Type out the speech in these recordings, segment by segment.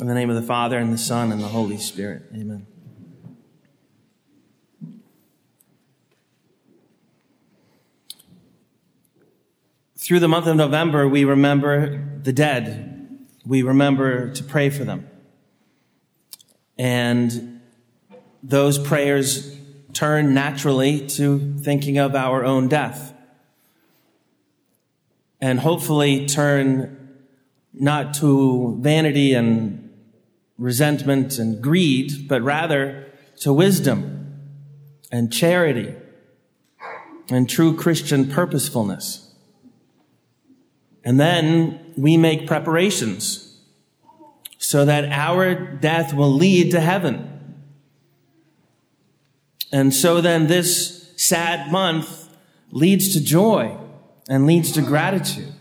In the name of the Father, and the Son, and the Holy Spirit. Amen. Through the month of November, we remember the dead. We remember to pray for them. And those prayers turn naturally to thinking of our own death. And hopefully turn not to vanity and resentment and greed, but rather to wisdom and charity and true Christian purposefulness. And then we make preparations so that our death will lead to heaven. And so then this sad month leads to joy and leads to gratitude.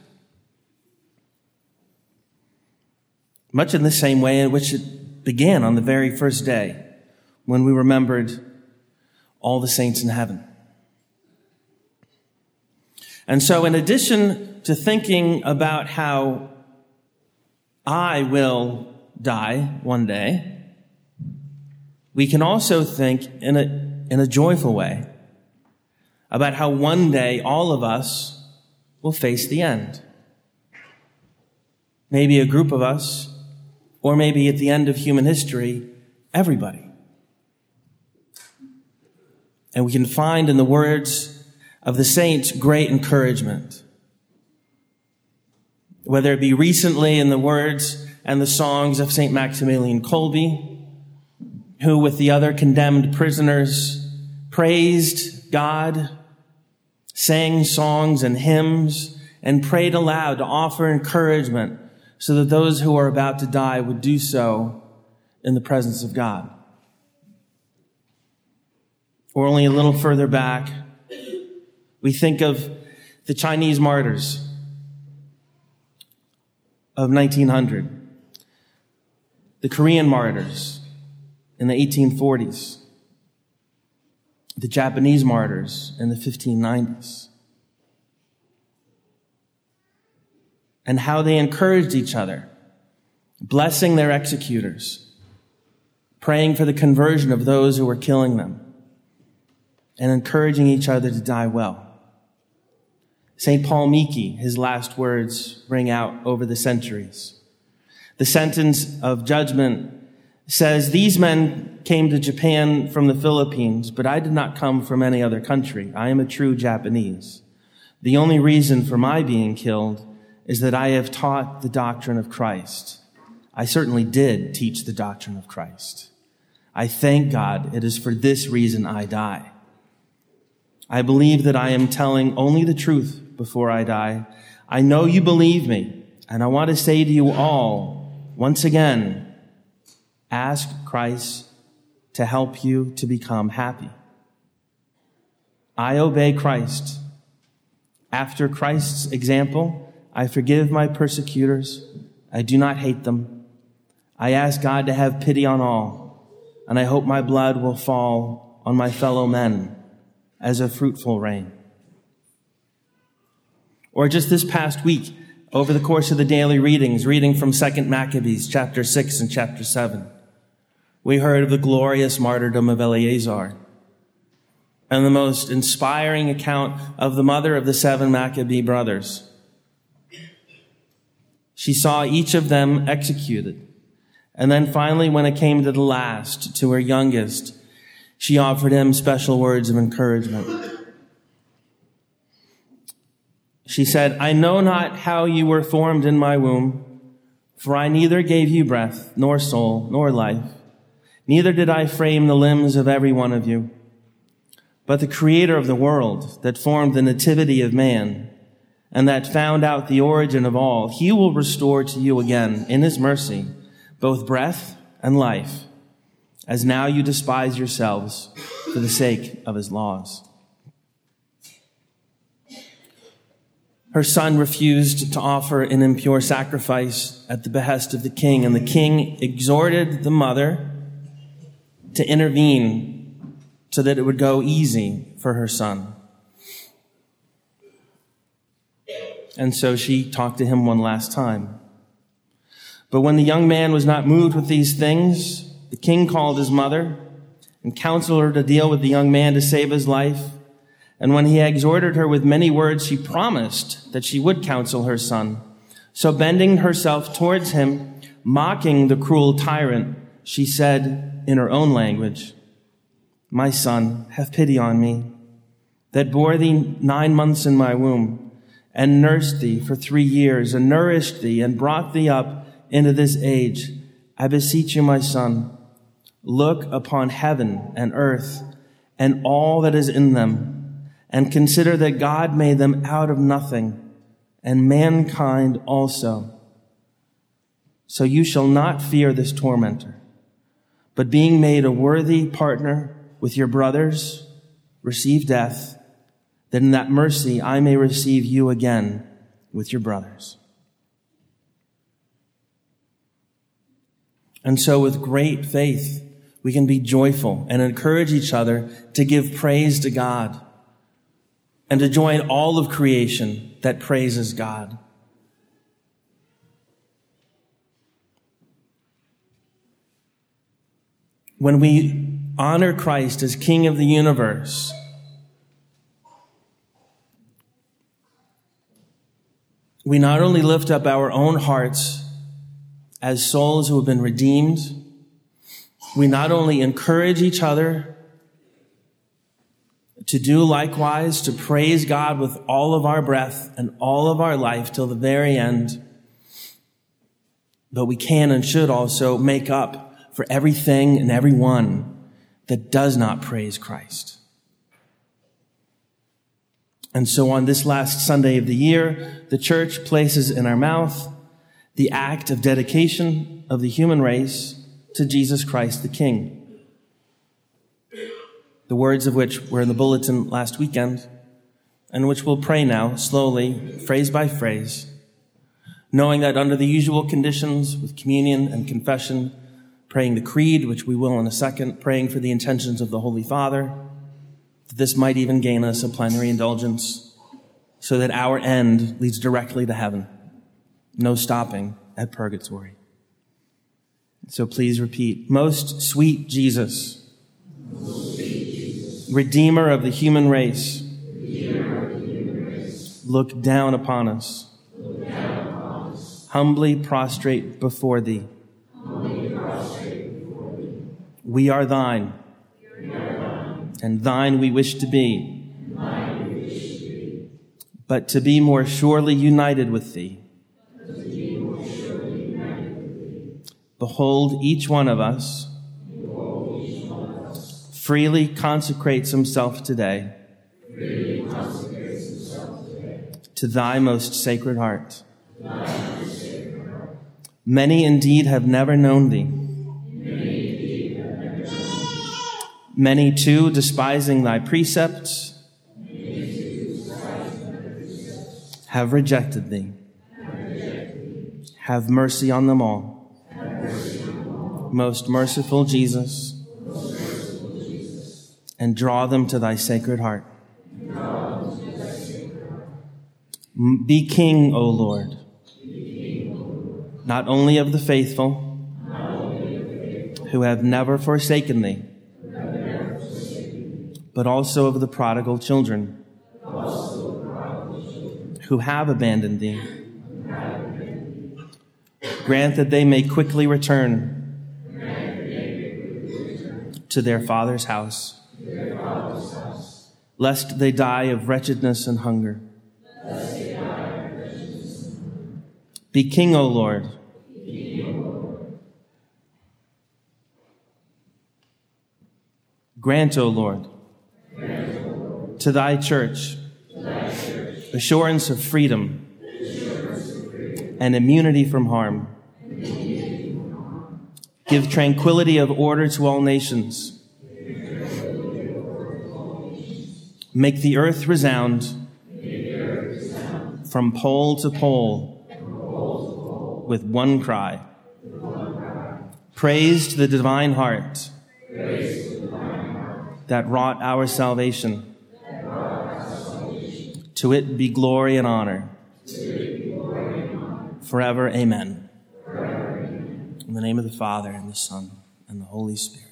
Much in the same way in which it began on the very first day when we remembered all the saints in heaven. And so, in addition to thinking about how I will die one day, we can also think in a, in a joyful way about how one day all of us will face the end. Maybe a group of us or maybe at the end of human history, everybody. And we can find in the words of the saints great encouragement. Whether it be recently in the words and the songs of St. Maximilian Kolbe, who with the other condemned prisoners praised God, sang songs and hymns, and prayed aloud to offer encouragement so that those who are about to die would do so in the presence of God. Or only a little further back, we think of the Chinese martyrs of 1900, the Korean martyrs in the 1840s, the Japanese martyrs in the 1590s. And how they encouraged each other, blessing their executors, praying for the conversion of those who were killing them, and encouraging each other to die well. St. Paul Miki, his last words ring out over the centuries. The sentence of judgment says, These men came to Japan from the Philippines, but I did not come from any other country. I am a true Japanese. The only reason for my being killed is that I have taught the doctrine of Christ. I certainly did teach the doctrine of Christ. I thank God it is for this reason I die. I believe that I am telling only the truth before I die. I know you believe me, and I want to say to you all, once again, ask Christ to help you to become happy. I obey Christ. After Christ's example, I forgive my persecutors. I do not hate them. I ask God to have pity on all, and I hope my blood will fall on my fellow men as a fruitful rain. Or just this past week, over the course of the daily readings, reading from 2nd Maccabees, chapter 6 and chapter 7, we heard of the glorious martyrdom of Eleazar and the most inspiring account of the mother of the seven Maccabee brothers she saw each of them executed. And then finally, when it came to the last, to her youngest, she offered him special words of encouragement. She said, I know not how you were formed in my womb, for I neither gave you breath, nor soul, nor life. Neither did I frame the limbs of every one of you. But the creator of the world that formed the nativity of man and that found out the origin of all, he will restore to you again in his mercy both breath and life, as now you despise yourselves for the sake of his laws. Her son refused to offer an impure sacrifice at the behest of the king, and the king exhorted the mother to intervene so that it would go easy for her son. And so she talked to him one last time. But when the young man was not moved with these things, the king called his mother and counseled her to deal with the young man to save his life. And when he exhorted her with many words, she promised that she would counsel her son. So bending herself towards him, mocking the cruel tyrant, she said in her own language, My son, have pity on me, that bore thee nine months in my womb, and nursed thee for three years, and nourished thee, and brought thee up into this age. I beseech you, my son, look upon heaven and earth and all that is in them, and consider that God made them out of nothing, and mankind also. So you shall not fear this tormentor, but being made a worthy partner with your brothers, receive death, that in that mercy I may receive you again with your brothers. And so with great faith, we can be joyful and encourage each other to give praise to God and to join all of creation that praises God. When we honor Christ as King of the universe, we not only lift up our own hearts as souls who have been redeemed, we not only encourage each other to do likewise, to praise God with all of our breath and all of our life till the very end, but we can and should also make up for everything and everyone that does not praise Christ. And so on this last Sunday of the year, the church places in our mouth the act of dedication of the human race to Jesus Christ the King. The words of which were in the bulletin last weekend, and which we'll pray now, slowly, phrase by phrase, knowing that under the usual conditions with communion and confession, praying the creed, which we will in a second, praying for the intentions of the Holy Father, this might even gain us a plenary indulgence, so that our end leads directly to heaven no stopping at purgatory. So please repeat, most sweet Jesus, Redeemer of the human race, look down upon us, humbly prostrate before thee. We are thine, and thine we wish to be, but to be more surely united with thee Behold, each one of us freely consecrates himself today to thy most sacred heart. Many indeed have never known thee. Many too, despising thy precepts, have rejected thee. Have mercy on them all. Most merciful Jesus, and draw them to thy sacred heart. Be king, O Lord, not only of the faithful, who have never forsaken thee, but also of the prodigal children, who have abandoned thee. Grant that they may quickly return to their father's house, lest they die of wretchedness and hunger. Be king, O Lord. Grant, O Lord, to thy church, assurance of freedom, and immunity from harm Give tranquility of order to all nations. Make the earth resound from pole to pole with one cry. Praise to the divine heart that wrought our salvation. To it be glory and honor. Forever, amen. In the name of the Father, and the Son, and the Holy Spirit.